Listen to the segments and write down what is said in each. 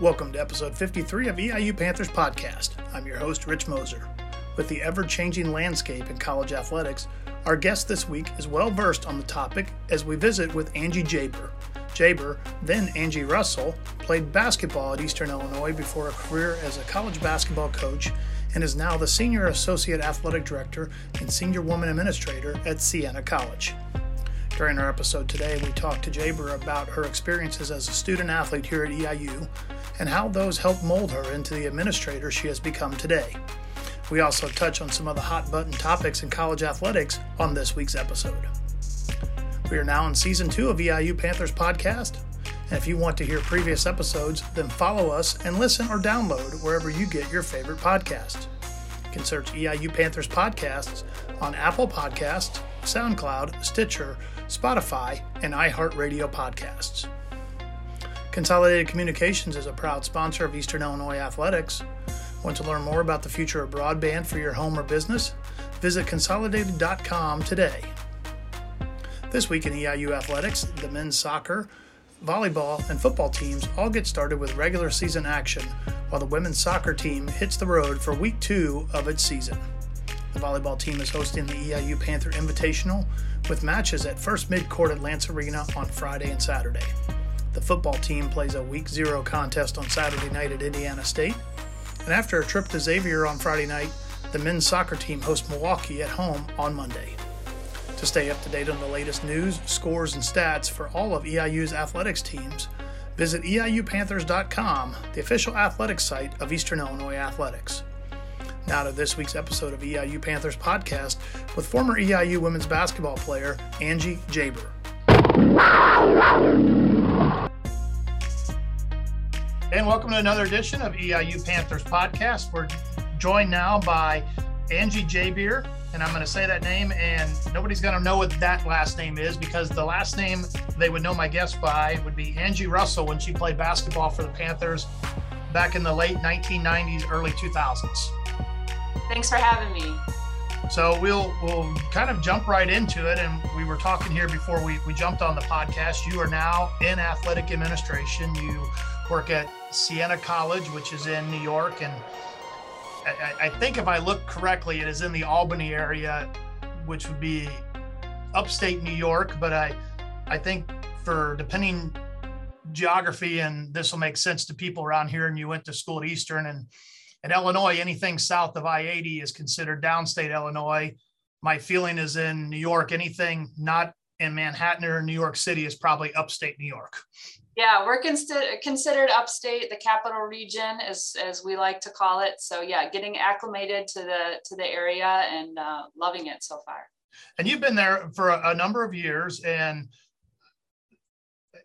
Welcome to episode 53 of EIU Panthers Podcast. I'm your host, Rich Moser. With the ever changing landscape in college athletics, our guest this week is well versed on the topic as we visit with Angie Jabir. Jabir, then Angie Russell, played basketball at Eastern Illinois before a career as a college basketball coach and is now the Senior Associate Athletic Director and Senior Woman Administrator at Siena College. During our episode today, we talked to Jabir about her experiences as a student athlete here at EIU and how those helped mold her into the administrator she has become today. We also touch on some of the hot button topics in college athletics on this week's episode. We are now in season two of EIU Panthers podcast. And if you want to hear previous episodes, then follow us and listen or download wherever you get your favorite podcast. You can search EIU Panthers podcasts on Apple Podcasts, SoundCloud, Stitcher, Spotify, and iHeartRadio podcasts. Consolidated Communications is a proud sponsor of Eastern Illinois Athletics. Want to learn more about the future of broadband for your home or business? Visit consolidated.com today. This week in EIU Athletics, the men's soccer, volleyball, and football teams all get started with regular season action, while the women's soccer team hits the road for week two of its season. The volleyball team is hosting the EIU Panther Invitational with matches at First Midcourt at Lantz Arena on Friday and Saturday. The football team plays a week zero contest on Saturday night at Indiana State. And after a trip to Xavier on Friday night, the men's soccer team hosts Milwaukee at home on Monday. To stay up to date on the latest news, scores, and stats for all of EIU's athletics teams, visit EIUPanthers.com, the official athletics site of Eastern Illinois Athletics. Now to this week's episode of EIU Panthers podcast with former EIU women's basketball player Angie Jabir. And welcome to another edition of EIU Panthers podcast. We're joined now by Angie Jabir, and I'm going to say that name, and nobody's going to know what that last name is because the last name they would know my guest by would be Angie Russell when she played basketball for the Panthers back in the late 1990s, early 2000s. Thanks for having me. So we'll we'll kind of jump right into it. And we were talking here before we, we jumped on the podcast. You are now in athletic administration. You work at Siena College, which is in New York. And I, I think if I look correctly, it is in the Albany area, which would be upstate New York. But I I think for depending geography, and this will make sense to people around here, and you went to school at Eastern and in Illinois, anything south of I 80 is considered downstate Illinois. My feeling is in New York, anything not in Manhattan or New York City is probably upstate New York. Yeah, we're consider- considered upstate, the capital region, as as we like to call it. So yeah, getting acclimated to the to the area and uh, loving it so far. And you've been there for a, a number of years, and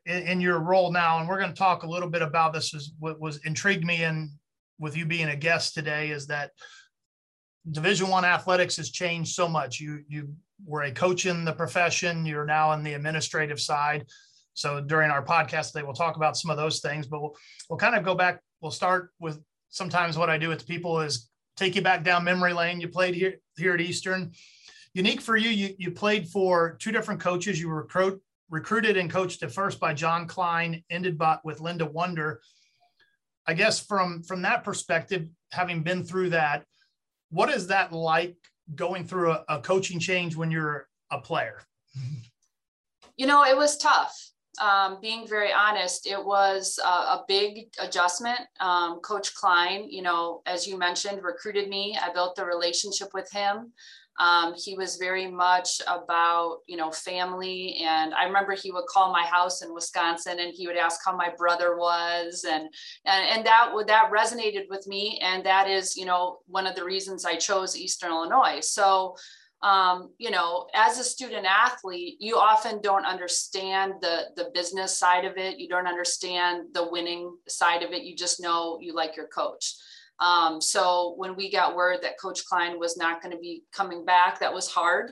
in, in, your role now, and we're going to talk a little bit about this. Is what was intrigued me in with you being a guest today is that division one athletics has changed so much. You you were a coach in the profession. You're now in the administrative side. So during our podcast today we'll talk about some of those things but we'll, we'll kind of go back we'll start with sometimes what i do with people is take you back down memory lane. You played here here at eastern. Unique for you you, you played for two different coaches. You were recruit, recruited and coached at first by john klein ended by, with linda wunder I guess from from that perspective, having been through that, what is that like going through a, a coaching change when you're a player? You know, it was tough. Um, being very honest, it was a, a big adjustment. Um, Coach Klein, you know, as you mentioned, recruited me. I built the relationship with him. Um, he was very much about, you know, family. And I remember he would call my house in Wisconsin and he would ask how my brother was. And, and, and that would, that resonated with me. And that is, you know, one of the reasons I chose Eastern Illinois. So, um, you know, as a student athlete, you often don't understand the the business side of it. You don't understand the winning side of it. You just know you like your coach. Um, so when we got word that Coach Klein was not going to be coming back, that was hard.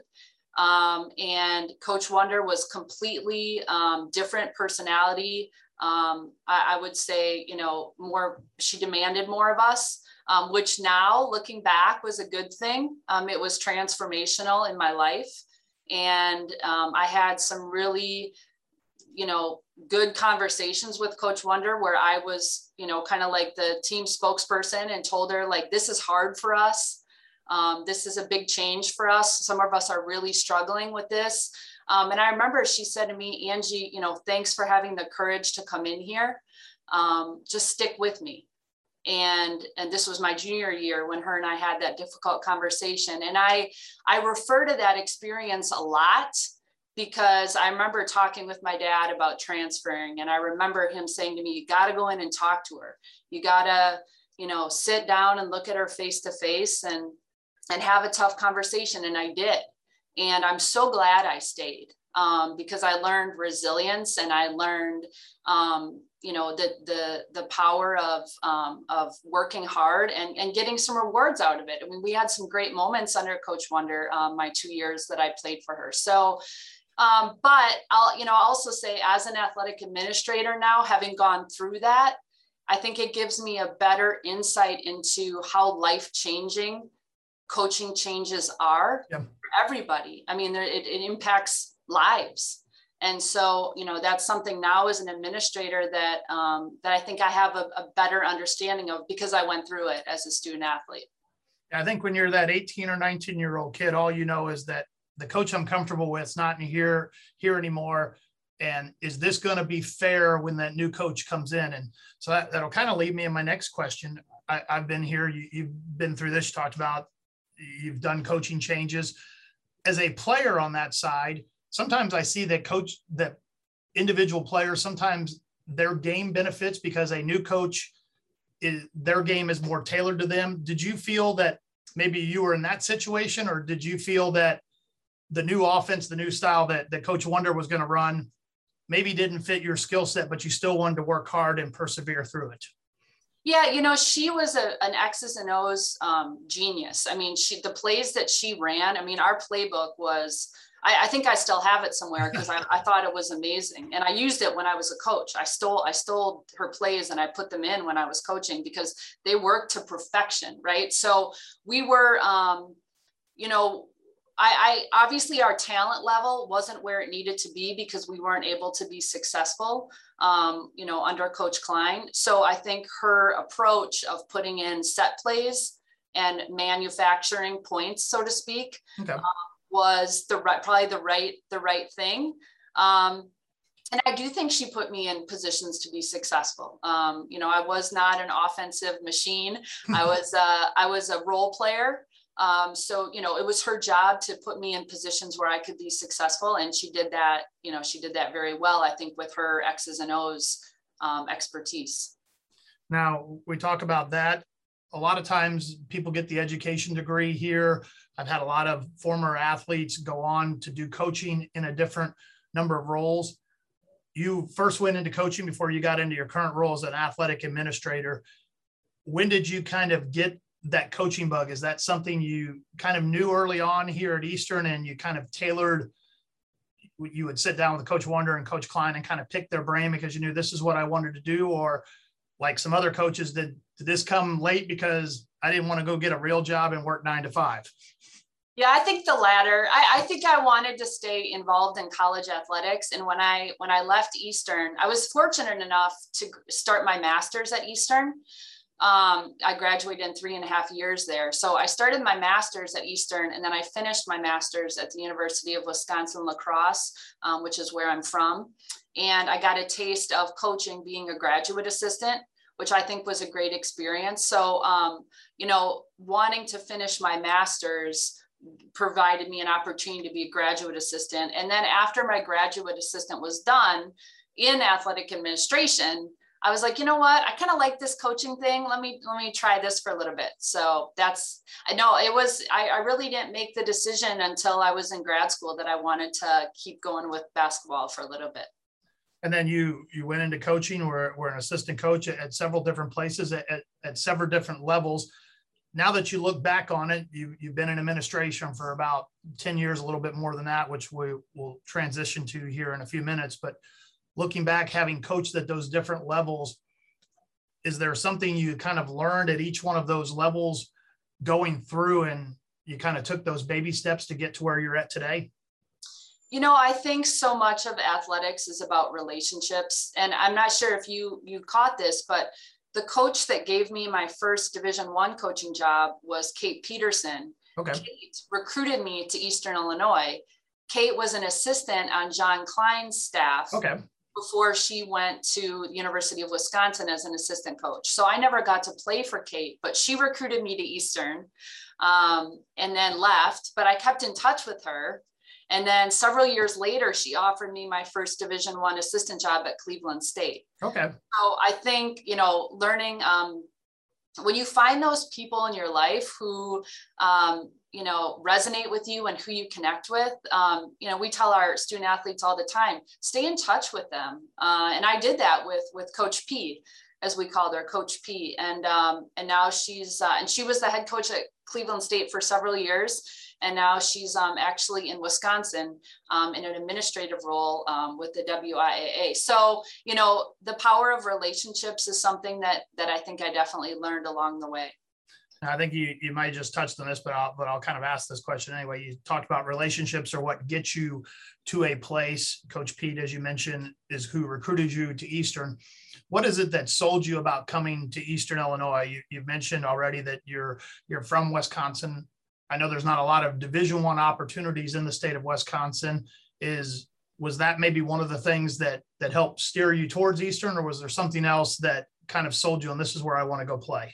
Um, and Coach Wunder was completely um, different personality. Um, I, I, would say, you know, more, she demanded more of us, um, which now looking back was a good thing. Um, it was transformational in my life. And I had some really you know, good conversations with Coach Wunder where I was, you know, kind of like the team spokesperson and told her, like, this is hard for us. Um, this is a big change for us. Some of us are really struggling with this. Um, and I remember she said to me, Angie, you know, thanks for having the courage to come in here. Um, just stick with me. And, and this was my junior year when her and I had that difficult conversation. And I, I refer to that experience a lot because I remember talking with my dad about transferring. And I remember him saying to me, you got to go in and talk to her. You got to, you know, sit down and look at her face to face and, and have a tough conversation. And I did. And I'm so glad I stayed um, because I learned resilience and I learned, um, you know, the, the, the power of, um, of working hard and, and getting some rewards out of it. I mean, we had some great moments under Coach Wunder um, my two years that I played for her. So, um, but I'll, you know, also say as an athletic administrator now, having gone through that, I think it gives me a better insight into how life changing coaching changes are yeah. for everybody. I mean, it, it impacts lives. And so, you know, that's something now as an administrator that um, that I think I have a, a better understanding of because I went through it as a student athlete. I think when you're that 18 or 19 year old kid, all you know is that the coach I'm comfortable with is not in here here anymore. And is this going to be fair when that new coach comes in? And so that, that'll kind of lead me in my next question. I, have been here, you, you've been through this, you talked about you've done coaching changes. As a player on that side, sometimes I see that coach that individual players sometimes their game benefits because a new coach is their game is more tailored to them. Did you feel that maybe you were in that situation, or did you feel that the new offense, the new style that that Coach Wunder was going to run, maybe didn't fit your skill set, but you still wanted to work hard and persevere through it? Yeah, you know, she was a, an X's and O's um, genius. I mean, she the plays that she ran. I mean, our playbook was. I, I think I still have it somewhere because I, I thought it was amazing, and I used it when I was a coach. I stole I stole her plays and I put them in when I was coaching because they worked to perfection, right? So we were, um, you know, I, I, obviously our talent level wasn't where it needed to be because we weren't able to be successful, um, you know, under Coach Klein. So I think her approach of putting in set plays and manufacturing points, so to speak, okay. uh, was the right, probably the right, the right thing. Um, and I do think she put me in positions to be successful. Um, you know, I was not an offensive machine. I was, uh, I was a role player. Um, so, you know, it was her job to put me in positions where I could be successful. And she did that, you know, she did that very well, I think, with her X's and O's um, expertise. Now, we talk about that. A lot of times people get the education degree here. I've had a lot of former athletes go on to do coaching in a different number of roles. You first went into coaching before you got into your current role as an athletic administrator. When did you kind of get that coaching bug? Is that something you kind of knew early on here at Eastern and you kind of tailored? You would sit down with Coach Wunder and Coach Klein and kind of pick their brain because you knew this is what I wanted to do, or like some other coaches, did, did this come late because I didn't want to go get a real job and work nine to five? Yeah, I think the latter. I, I, think I wanted to stay involved in college athletics, and when I when I left Eastern, I was fortunate enough to start my master's at Eastern um, I graduated in three and a half years there. So I started my master's at Eastern and then I finished my master's at the University of Wisconsin La Crosse, um, which is where I'm from. And I got a taste of coaching being a graduate assistant, which I think was a great experience. So, um, you know, wanting to finish my master's provided me an opportunity to be a graduate assistant. And then after my graduate assistant was done in athletic administration, I was like, you know what? I kind of like this coaching thing. Let me let me try this for a little bit. So that's I know it was I, I really didn't make the decision until I was in grad school that I wanted to keep going with basketball for a little bit. And then you you went into coaching. We're, we're an assistant coach at, at several different places at, at, at several different levels. Now that you look back on it, you, you've been in administration for about 10 years, a little bit more than that, which we will transition to here in a few minutes. But looking back, having coached at those different levels, is there something you kind of learned at each one of those levels going through and you kind of took those baby steps to get to where you're at today? You know, I think so much of athletics is about relationships. And I'm not sure if you you caught this, but the coach that gave me my first division one coaching job was kate peterson okay. kate recruited me to eastern illinois kate was an assistant on john klein's staff okay. Before she went to the university of wisconsin as an assistant coach so i never got to play for kate but she recruited me to eastern um, and then left but i kept in touch with her and then several years later, she offered me my first Division One assistant job at Cleveland State. Okay. So I think you know, learning um, when you find those people in your life who um, you know resonate with you and who you connect with um, you know we tell our student athletes all the time stay in touch with them. Uh, and i did that with with coach p as we called her coach p. And um, and now she's uh, and she was the head coach at cleveland state for several years and now she's um, actually in Wisconsin um, in an administrative role um, with the WIAA. So, you know, the power of relationships is something that that I think I definitely learned along the way. I think you you might just touched on this, but I'll but I'll kind of ask this question anyway. You talked about relationships or what gets you to a place. Coach Pete, as you mentioned, is who recruited you to Eastern. What is it that sold you about coming to Eastern Illinois? You, you mentioned already that you're you're from Wisconsin. I know there's not a lot of Division One opportunities in the state of Wisconsin. Is was that maybe one of the things that that helped steer you towards Eastern, or was there something else that kind of sold you and this is where I want to go play?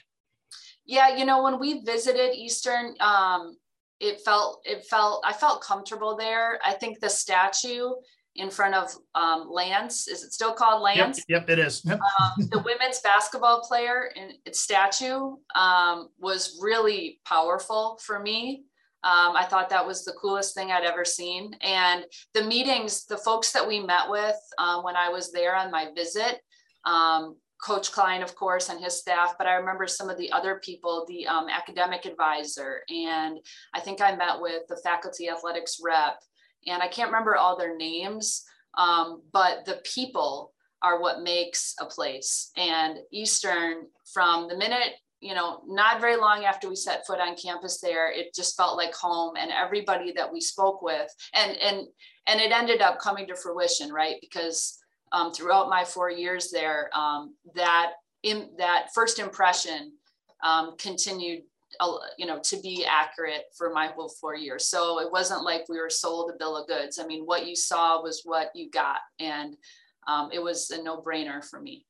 Yeah, you know, when we visited Eastern, um, it felt it felt I felt comfortable there. I think the statue in front of um, Lantz. Is it still called Lantz? Yep, yep it is. Yep. um, the women's basketball player in its statue um, was really powerful for me. Um, I thought that was the coolest thing I'd ever seen. And the meetings, the folks that we met with uh, when I was there on my visit, um, Coach Klein, of course, and his staff, but I remember some of the other people, the um, academic advisor, and I think I met with the faculty athletics rep and I can't remember all their names, um, but the people are what makes a place. And Eastern, from the minute, you know, not very long after we set foot on campus there, it just felt like home and everybody that we spoke with and, and, and it ended up coming to fruition, right? Because um, throughout my four years there, um, that, in, that first impression um, continued you know, to be accurate for my whole four years. So it wasn't like we were sold a bill of goods. I mean, what you saw was what you got. And um, it was a no brainer for me.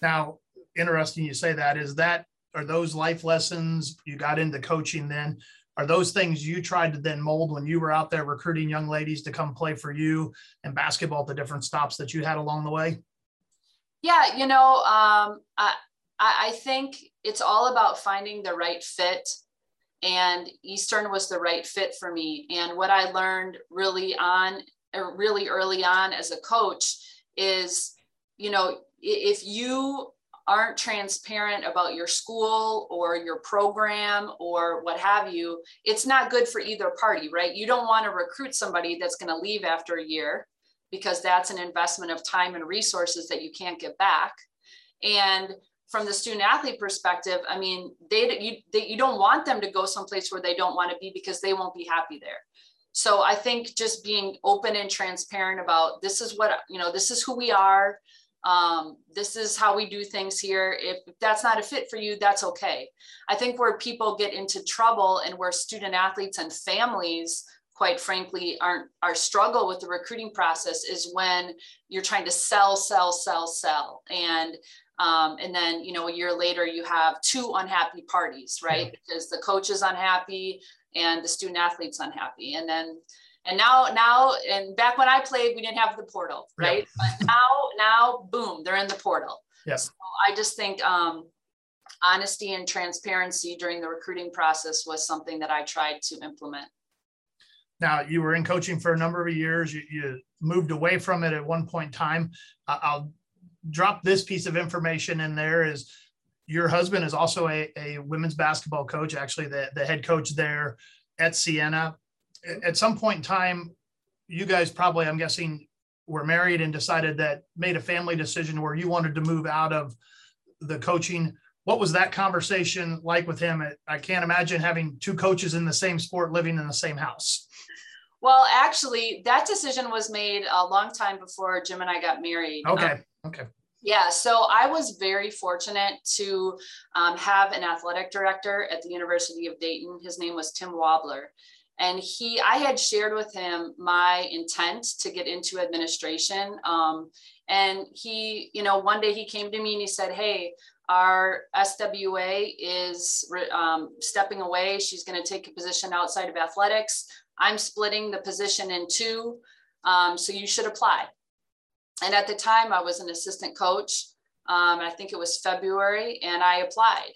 Now, interesting you say that. Is that, are those life lessons you got into coaching then? Are those things you tried to then mold when you were out there recruiting young ladies to come play for you and basketball at the different stops that you had along the way? Yeah, you know, um, I, I, I think it's all about finding the right fit. And eastern was the right fit for me. And what i learned really on er, really early on as a coach is you know if you aren't transparent about your school or your program or what have you it's not good for either party right? You don't want to recruit somebody that's going to leave after a year because that's an investment of time and resources that you can't get back. And from the student athlete perspective, I mean, they you they, you don't want them to go someplace where they don't want to be because they won't be happy there. So I think just being open and transparent about this is what you know, this is who we are. Um, this is how we do things here. If that's not a fit for you, that's okay. I think where people get into trouble and where student athletes and families quite frankly aren't our struggle with the recruiting process is when you're trying to sell sell sell sell and um, and then, you know, a year later, you have two unhappy parties, right? Yeah. Because the coach is unhappy and the student athlete's unhappy. And then, and now, now, and back when I played, we didn't have the portal, right? Yeah. but now, now, boom, they're in the portal. Yes. So I just think um, honesty and transparency during the recruiting process was something that I tried to implement. Now, you were in coaching for a number of years. You, you moved away from it at one point in time. I'll drop this piece of information in there is your husband is also a, a women's basketball coach, actually the, the head coach there at Siena. At some point in time, you guys probably, I'm guessing, were married and decided that made a family decision where you wanted to move out of the coaching. What was that conversation like with him? I can't imagine having two coaches in the same sport living in the same house. Well, actually, that decision was made a long time before Jim and I got married. Okay. Um, okay. Yeah, so I was very fortunate to um, have an athletic director at the University of Dayton. His name was Tim Wabler. And he, I had shared with him my intent to get into administration. Um, and he, you know, one day he came to me and he said, Hey, our SWA is um, stepping away. She's going to take a position outside of athletics. I'm splitting the position in two. Um, so you should apply. And at the time, I was an assistant coach. Um, I think it was February, and I applied.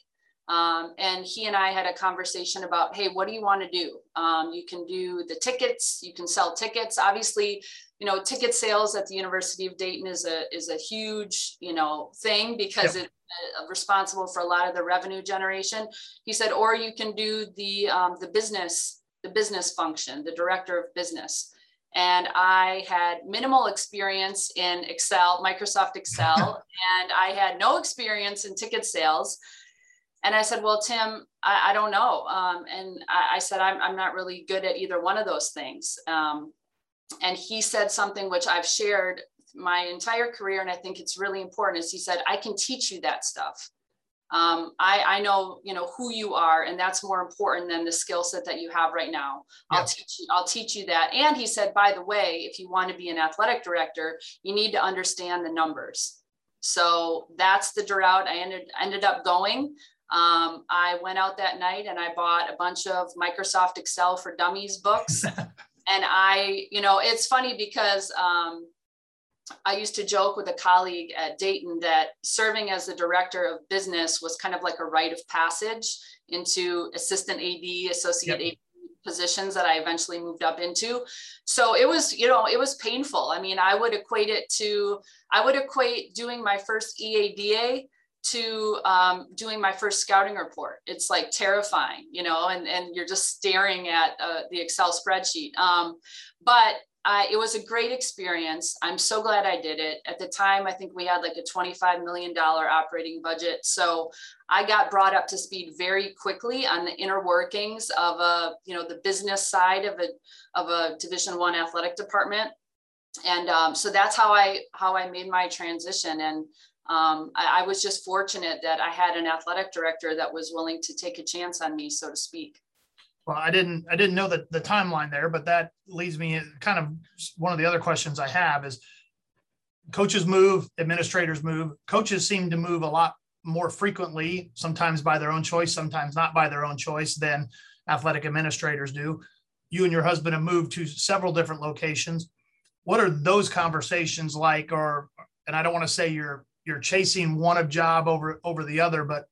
Um, and he and I had a conversation about, hey, what do you want to do? Um, you can do the tickets, you can sell tickets. Obviously, you know, ticket sales at the University of Dayton is a is a huge, you know, thing because yep. it's uh, responsible for a lot of the revenue generation. He said, or you can do the um, the business the business function, the director of business. And I had minimal experience in Excel, Microsoft Excel, and I had no experience in ticket sales. And I said, Well, Tim, I, I don't know. Um, and I, I, said, I'm, I'm not really good at either one of those things. Um, and he said something which I've shared my entire career, and I think it's really important. Is he said, I can teach you that stuff um, I, I know you know who you are and that's more important than the skill set that you have right now. I'll teach you i'll teach you that. And he said by the way if you want to be an athletic director you need to understand the numbers. So that's the route i ended ended up going. Um, i went out that night and i bought a bunch of microsoft excel for dummies books. And i you know it's funny because um, I used to joke with a colleague at Dayton that serving as the director of business was kind of like a rite of passage into assistant AD, associate yep. AD positions that I eventually moved up into. So it was, you know, it was painful. I mean, I would equate it to, I would equate doing my first EADA to um, doing my first scouting report. It's like terrifying, you know, and, and you're just staring at uh, the Excel spreadsheet. Um, but It was a great experience. I'm so glad I did it. At the time, I think we had like a $25 million operating budget. So I got brought up to speed very quickly on the inner workings of a, you know, the business side of a, of a division one athletic department. And um, so that's how I, how I made my transition. And um, I, I was just fortunate that I had an athletic director that was willing to take a chance on me, so to speak. Well, I didn't I didn't know that the timeline there, but that leads me kind of one of the other questions I have is coaches move, administrators move. Coaches seem to move a lot more frequently, sometimes by their own choice, sometimes not by their own choice than athletic administrators do. You and your husband have moved to several different locations. What are those conversations like or and I don't want to say you're you're chasing one of job over over the other, but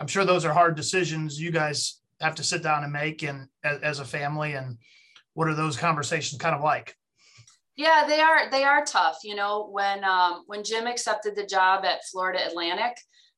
I'm sure those are hard decisions you guys have to sit down and make and as, as a family and what are those conversations kind of like? Yeah they are they are tough. You know when um, when jim accepted the job at florida atlantic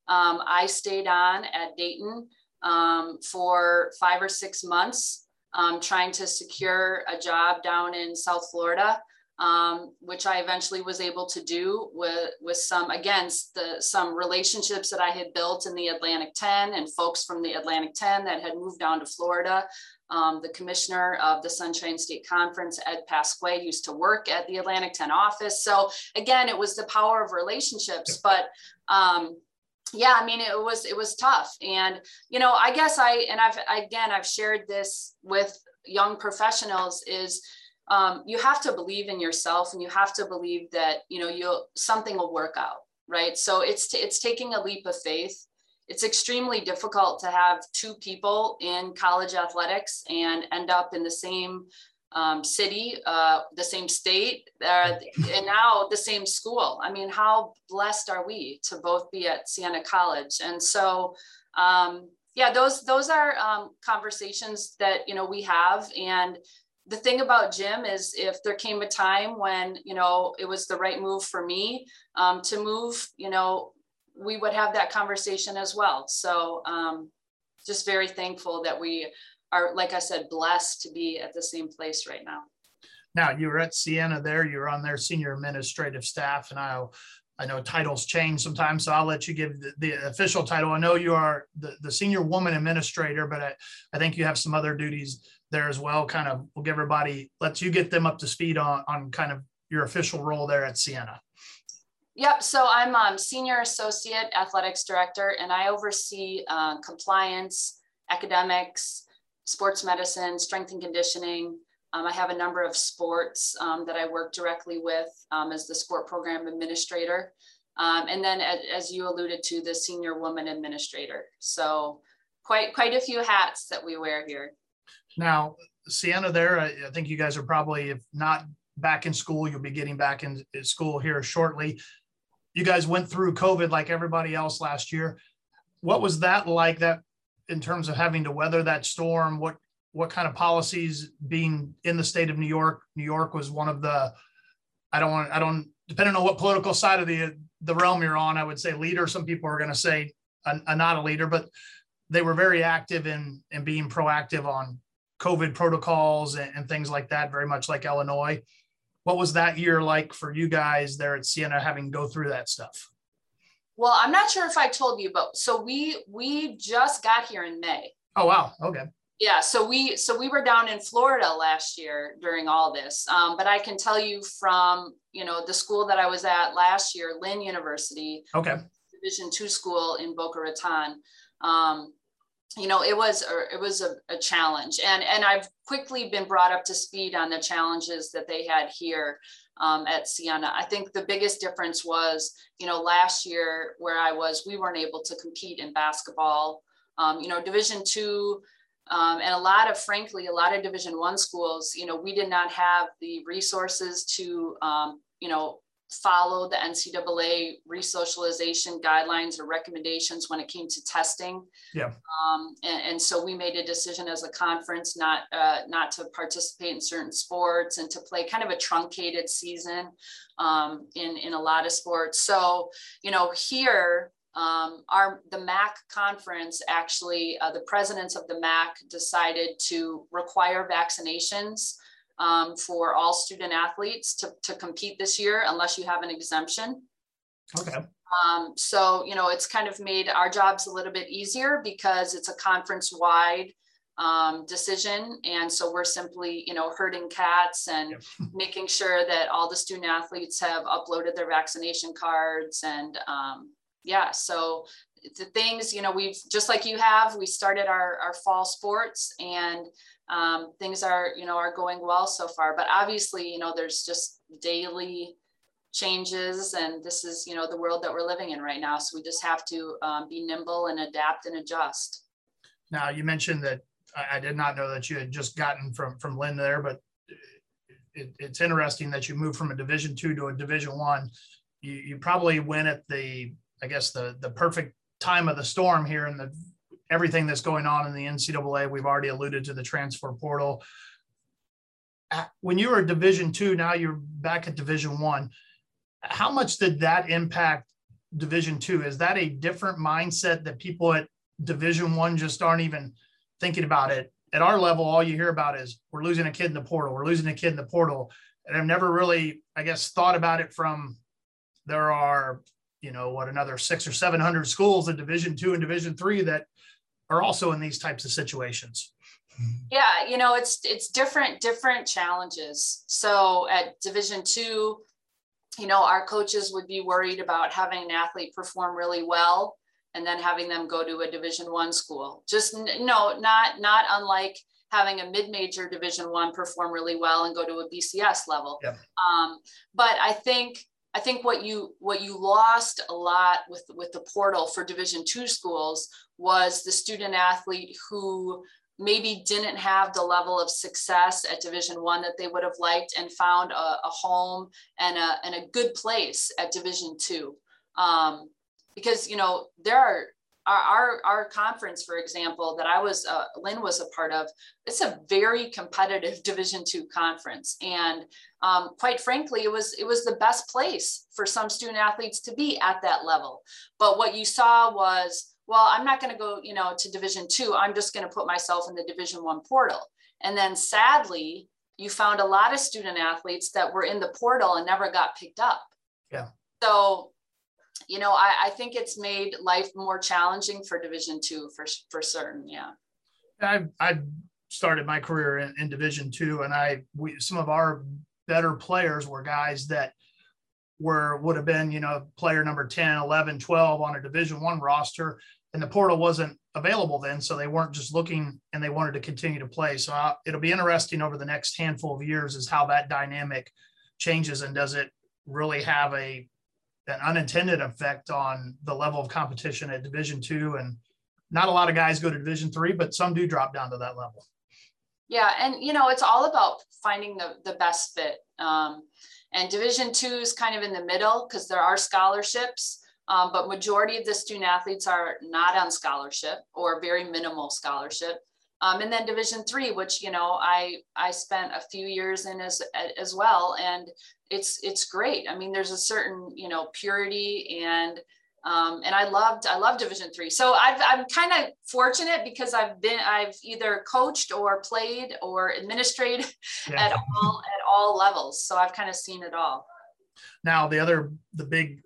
um, i stayed on at dayton um, for five or six months um, trying to secure a job down in south florida um, which I eventually was able to do with, with some, again, the, some relationships that I had built in the Atlantic 10 and folks from the Atlantic 10 that had moved down to Florida. Um, the commissioner of the Sunshine State Conference, Ed Pasque, used to work at the Atlantic 10 office. So again, it was the power of relationships, but um, yeah, I mean, it was, it was tough. And, you know, I guess I, and I've, again, I've shared this with young professionals is, um, you have to believe in yourself and you have to believe that you know you'll something will work out right so it's t- it's taking a leap of faith it's extremely difficult to have two people in college athletics and end up in the same um, city, uh, the same state, uh, and now the same school. I mean, how blessed are we to both be at Siena College? And so, um, yeah, those those are um, conversations that you know we have, and the thing about Jim is if there came a time when, you know, it was the right move for me um, to move, you know, we would have that conversation as well. So um, just very thankful that we are, like I said, blessed to be at the same place right now. Now you were at Siena there, you were on their senior administrative staff and I'll I know titles change sometimes, so I'll let you give the, the official title. I know you are the, the senior woman administrator, but I, I think you have some other duties there as well. Kind of, we'll give everybody, lets you get them up to speed on, on kind of your official role there at Siena. Yep. So I'm um, senior associate athletics director, and I oversee uh, compliance, academics, sports medicine, strength and conditioning, um, I have a number of sports um, that I work directly with um, as the sport program administrator. Um, and then as, as, you alluded to, the senior woman administrator. So quite, quite a few hats that we wear here. Now, Siena, there, I, I think you guys are probably, if not back in school, you'll be getting back in school here shortly. You guys went through COVID like everybody else last year. What was that like that in terms of having to weather that storm? What what kind of policies being in the state of New York. New York was one of the, I don't want, I don't, depending on what political side of the, the realm you're on, I would say leader. Some people are going to say a, a not a leader, but they were very active in, in being proactive on COVID protocols and, and things like that, very much like Illinois. What was that year like for you guys there at Siena having go through that stuff? Well, I'm not sure if I told you, but so we we just got here in May. Oh wow. Okay yeah so we so we were down in florida last year during all this um, but i can tell you from you know the school that i was at last year lynn university okay division two school in boca raton um, you know it was it was a, a, challenge. And and i've quickly been brought up to speed on the challenges that they had here um, at siena. I think the biggest difference was you know last year where i was we weren't able to compete in basketball. Um, you know division two um, and a lot of, frankly, a lot of Division One schools, you know, we did not have the resources to, um, you know, follow the NCAA resocialization guidelines or recommendations when it came to testing. Yeah. Um, and, and, so we made a decision as a conference not uh, not to participate in certain sports and to play kind of a truncated season um, in in a lot of sports. So you know here um, our the MAAC conference actually, uh, the presidents of the MAAC decided to require vaccinations um, for all student athletes to, to compete this year, unless you have an exemption. Okay. Um, so, you know, it's kind of made our jobs a little bit easier because it's a conference wide um, decision. And so we're simply, you know, herding cats and yep. making sure that all the student athletes have uploaded their vaccination cards and, um, yeah, so the things, you know, we've just like you have, we started our, our fall sports and um, things are, you know, are going well so far. But obviously, you know, there's just daily changes and this is, you know, the world that we're living in right now. So we just have to um, be nimble and adapt and adjust. Now, you mentioned that I, did not know that you had just gotten from from Lynn there, but it, it's interesting that you moved from a Division two to a Division one. You, you probably went at the I guess the the perfect time of the storm here and the everything that's going on in the NCAA. We've already alluded to the transfer portal. When you were Division two, now you're back at Division one. How much did that impact Division two? Is that a different mindset that people at Division one just aren't even thinking about it? At our level, all you hear about is we're losing a kid in the portal. We're losing a kid in the portal, and I've never really, I guess, thought about it from there are you know what another six or seven hundred schools in division two and division three that are also in these types of situations. Yeah you know it's it's different different challenges. So at division two you know our coaches would be worried about having an athlete perform really well and then having them go to a division one school. Just no not not unlike having a mid-major division one perform really well and go to a bcs level. Yep. um, but i think I think what you what you lost a lot with with the portal for Division two schools was the student athlete who maybe didn't have the level of success at division one that they would have liked and found a, a home and a, and a good place at division two. Um, because you know there are our, our, our, conference, for example, that I was, uh, Lynn was a part of, it's a very competitive Division two conference. And um, quite frankly, it was, it was the best place for some student athletes to be at that level. But what you saw was, well, I'm not going to go, you know, to Division two. I'm just going to put myself in the Division one portal. And then sadly, you found a lot of student athletes that were in the portal and never got picked up. Yeah. So you know, I, I think it's made life more challenging for Division two for for certain. Yeah. I I started my career in, in Division two, and I we some of our better players were guys that were would have been you know player number 10 11 12 on a division one roster and the portal wasn't available then so they weren't just looking and they wanted to continue to play so uh, it'll be interesting over the next handful of years is how that dynamic changes and does it really have a an unintended effect on the level of competition at division two and not a lot of guys go to division three but some do drop down to that level. Yeah and you know it's all about finding the the best fit um, and division two is kind of in the middle because there are scholarships um, but majority of the student athletes are not on scholarship or very minimal scholarship. Um, and then division three which you know i i spent a few years in as as well and it's it's great i mean there's a certain you know purity and um, and I loved I love Division three. So I've, I'm kind of fortunate because I've been I've either coached or played or administrated yeah. at all at all levels. So I've kind of seen it all. Now the other the big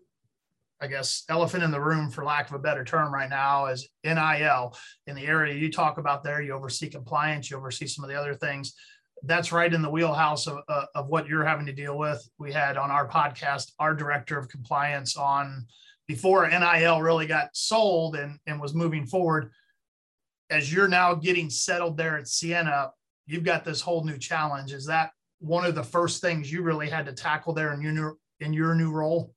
I guess elephant in the room, for lack of a better term, right now is NIL in the area you talk about. There, you oversee compliance, you oversee some of the other things. That's right in the wheelhouse of, uh, of what you're having to deal with. We had on our podcast our director of compliance on before NIL really got sold and, and was moving forward, as you're now getting settled there at Siena, you've got this whole new challenge. Is that one of the first things you really had to tackle there in your new, in your new role?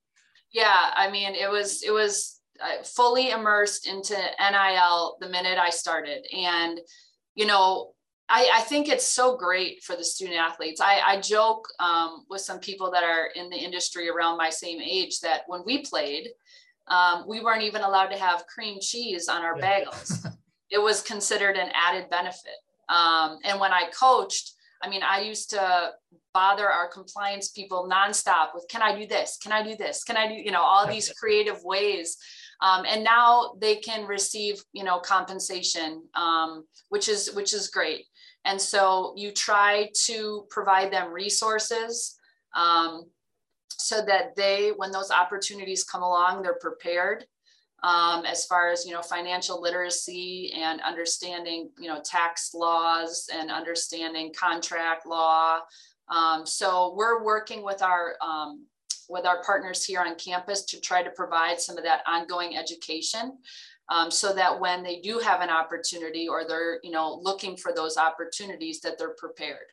Yeah, I mean, it was it was uh, fully immersed into NIL the minute I started, and you know, I, I, think it's so great for the student athletes. I, I joke um, with some people that are in the industry around my same age that when we played, um, we weren't even allowed to have cream cheese on our bagels. it was considered an added benefit. Um, and when I coached, I mean, I used to bother our compliance people nonstop with, can I do this? Can I do this? Can I do, you know, all these creative ways. Um, and now they can receive, you know, compensation, um, which is, which is great. And so you try to provide them resources. Um, so that they, when those opportunities come along, they're prepared um, as far as you know financial literacy and understanding you know tax laws and understanding contract law. Um, so we're working with our um, with our partners here on campus to try to provide some of that ongoing education. Um, so that when they do have an opportunity or they're you know looking for those opportunities that they're prepared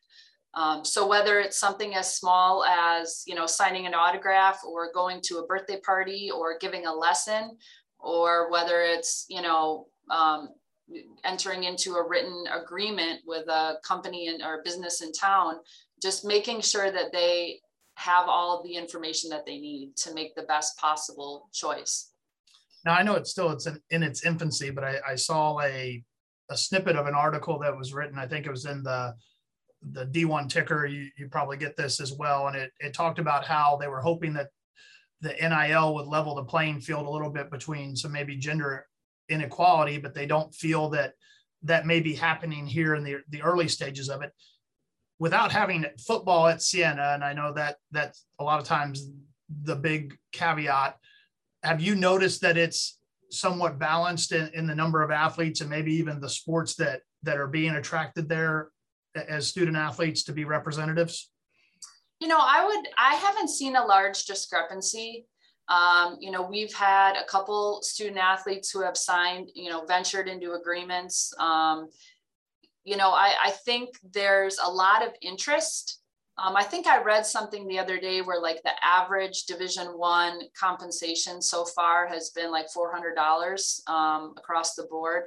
um, so whether it's something as small as you know signing an autograph or going to a birthday party or giving a lesson, or whether it's you know um, entering into a written agreement with a company in, or business in town, just making sure that they have all the information that they need to make the best possible choice. Now I know it's still it's in, in its infancy, but I, I saw a a snippet of an article that was written. I think it was in the the D1 ticker, you, you probably get this as well. And it, it talked about how they were hoping that the NIL would level the playing field a little bit between some maybe gender inequality, but they don't feel that that may be happening here in the, the early stages of it. Without having football at Siena, and I know that that's a lot of times the big caveat. Have you noticed that it's somewhat balanced in, in the number of athletes and maybe even the sports that that are being attracted there as student athletes to be representatives? You know, I would, I haven't seen a large discrepancy. Um, you know, we've had a couple student athletes who have signed, you know, ventured into agreements. Um, you know, I, I think there's a lot of interest. Um, I think I read something the other day where like the average Division One compensation so far has been like four hundred dollars um, across the board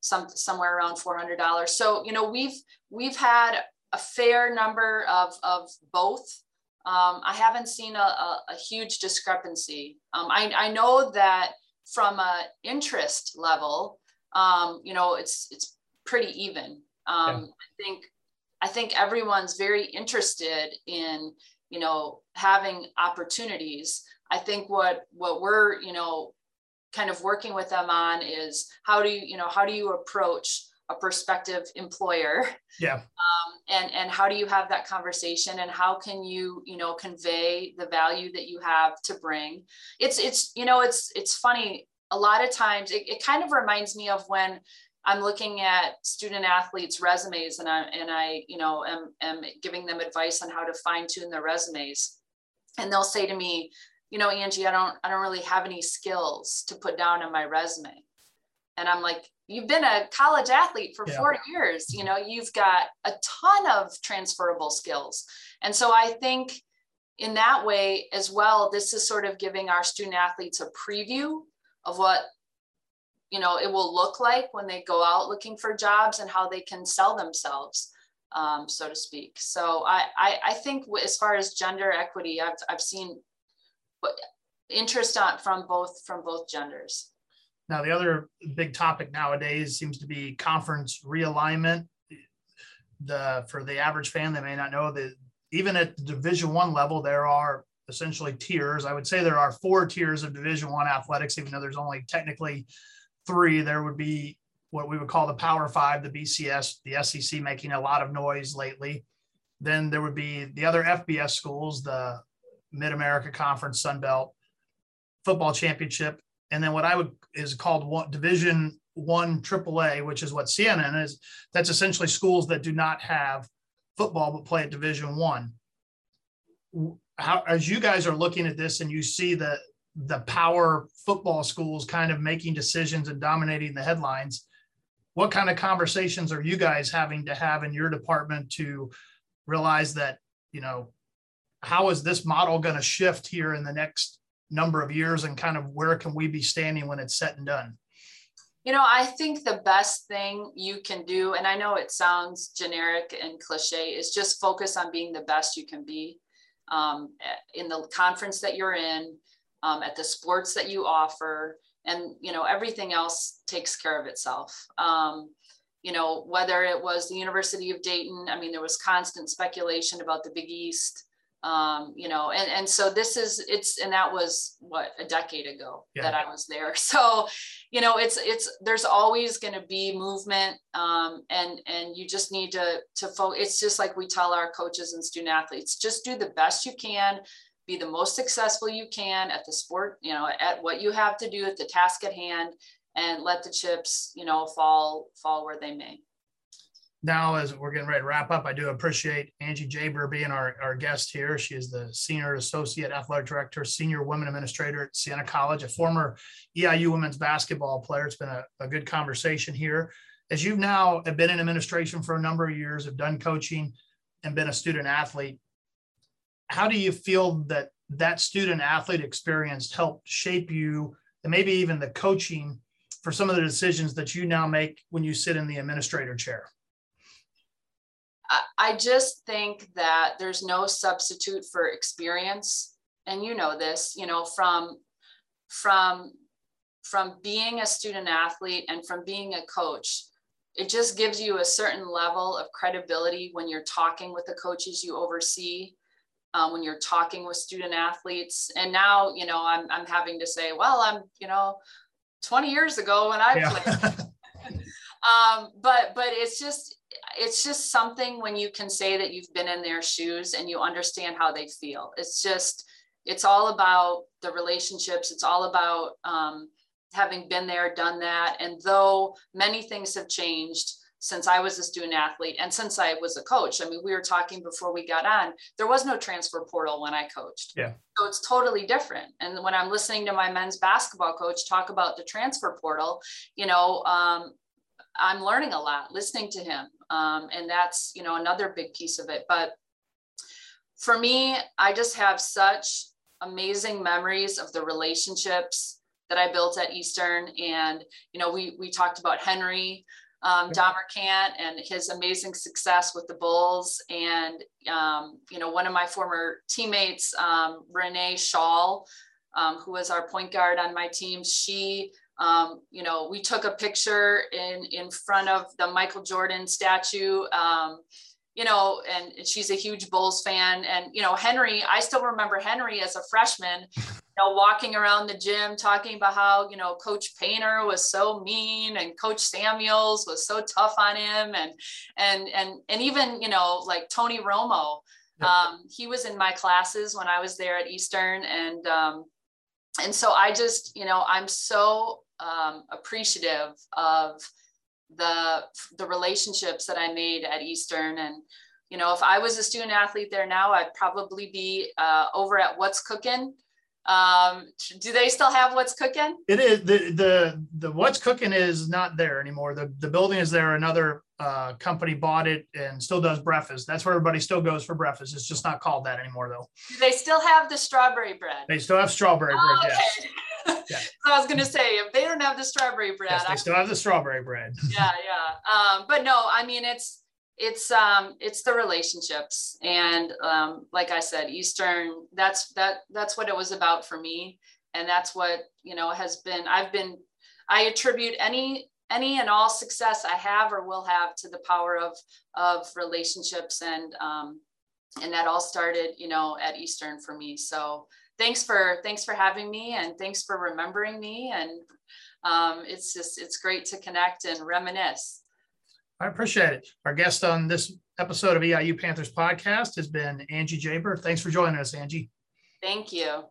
some somewhere around $400. So, you know, we've we've had a fair number of, of both. Um, I haven't seen a, a, a huge discrepancy. Um, I, I know that from a interest level, um, you know, it's it's pretty even. Um, yeah. I think I think everyone's very interested in you know having opportunities. I think what what we're you know kind of working with them on is how do you you know how do you approach a prospective employer yeah um, and and how do you have that conversation and how can you you know convey the value that you have to bring it's it's you know it's it's funny a lot of times it, it kind of reminds me of when I'm looking at student athletes resumes and I and I you know am, am giving them advice on how to fine tune their resumes. And they'll say to me you know Angie I don't I don't really have any skills to put down on my resume. And I'm like you've been a college athlete for yeah. four years you know you've got a ton of transferable skills. And so i think in that way as well this is sort of giving our student athletes a preview of what you know it will look like when they go out looking for jobs and how they can sell themselves um, so to speak so I, I, I think as far as gender equity i've, I've seen interest on, from both from both genders now, the other big topic nowadays seems to be conference realignment. The for the average fan, they may not know that even at the Division One level, there are essentially tiers. I would say there are four tiers of Division One athletics, even though there's only technically three. There would be what we would call the Power Five, the BCS, the SEC making a lot of noise lately. Then there would be the other FBS schools, the Mid America Conference, Sun Belt, Football Championship, and then what I would is called one, Division One AAA, which is what Siena is. That's essentially schools that do not have football but play at Division One. How, as you guys are looking at this and you see the the power football schools kind of making decisions and dominating the headlines, what kind of conversations are you guys having to have in your department to realize that you know how is this model going to shift here in the next number of years and kind of where can we be standing when it's set and done? You know, I think the best thing you can do, and I know it sounds generic and cliche, is just focus on being the best you can be um, in the conference that you're in, um, at the sports that you offer, and you know everything else takes care of itself. Um, you know, whether it was the University of Dayton, I mean, there was constant speculation about the Big East um, you know, and, and so this is, it's, and that was what, a decade ago yeah. that I was there. So, you know, it's, it's, there's always going to be movement. Um, and, and you just need to, to focus. It's just like we tell our coaches and student athletes, just do the best you can, be the most successful you can at the sport, you know, at what you have to do at the task at hand and let the chips, you know, fall, fall where they may now as we're getting ready to wrap up, I do appreciate Angie Jabir being our, our guest here. She is the Senior Associate Athletic Director, Senior Women Administrator at Siena College, a former EIU women's basketball player. It's been a, a good conversation here. As you've now been in administration for a number of years, have done coaching and been a student athlete, how do you feel that that student athlete experience helped shape you and maybe even the coaching for some of the decisions that you now make when you sit in the administrator chair? I just think that there's no substitute for experience. And you know this, you know, from from from being a student athlete and from being a coach, it just gives you a certain level of credibility when you're talking with the coaches you oversee, um, when you're talking with student athletes. And now, you know, I'm, I'm having to say, well, I'm, you know, 20 years ago when I yeah. played. um, but, but it's just, it's just something when you can say that you've been in their shoes and you understand how they feel. It's just, it's all about the relationships. It's all about um, having been there, done that. And though many things have changed since I was a student athlete and since I was a coach, I mean, we were talking before we got on, there was no transfer portal when I coached. Yeah. So it's totally different. And when I'm listening to my men's basketball coach talk about the transfer portal, you know, um, I'm learning a lot listening to him. Um, and that's, you know, another big piece of it. But for me, I just have such amazing memories of the relationships that I built at Eastern. And, you know, we, we talked about Henry um, Domercant and his amazing success with the Bulls. And, um, you know, one of my former teammates, um, Renee Shaw, um, who was our point guard on my team, she um, you know, we took a picture in in front of the Michael Jordan statue. Um, you know, and she's a huge Bulls fan. And you know, Henry, I still remember Henry as a freshman know, walking around the gym talking about how, you know, Coach Painter was so mean and Coach Samuels was so tough on him. And, and, and, and even, you know, like Tony Romo, um, he was in my classes when I was there at Eastern. And, um, and so I just, you know, I'm so um, appreciative of the, the relationships that I made at Eastern and, you know, if I was a student athlete there now, I'd probably be uh, over at What's Cooking um, do they still have what's cooking? It is the the the what's cooking is not there anymore. The the building is there. Another uh, company bought it and still does breakfast. That's where everybody still goes for breakfast. It's just not called that anymore though. Do they still have the strawberry bread? They still have strawberry oh, bread. Okay. Yes. yeah. So I was going to say if they don't have the strawberry bread, yes, they still have the strawberry bread. yeah, yeah. Um, but no, I mean it's it's um it's the relationships and um like i said eastern that's that that's what it was about for me. And that's what you know has been i've been i attribute any any and all success i have or will have to the power of of relationships and um and that all started you know at eastern for me. So thanks for thanks for having me and thanks for remembering me. And um, it's just it's great to connect and reminisce I appreciate it. Our guest on this episode of EIU Panthers podcast has been Angie Jabir. Thanks for joining us, Angie. Thank you.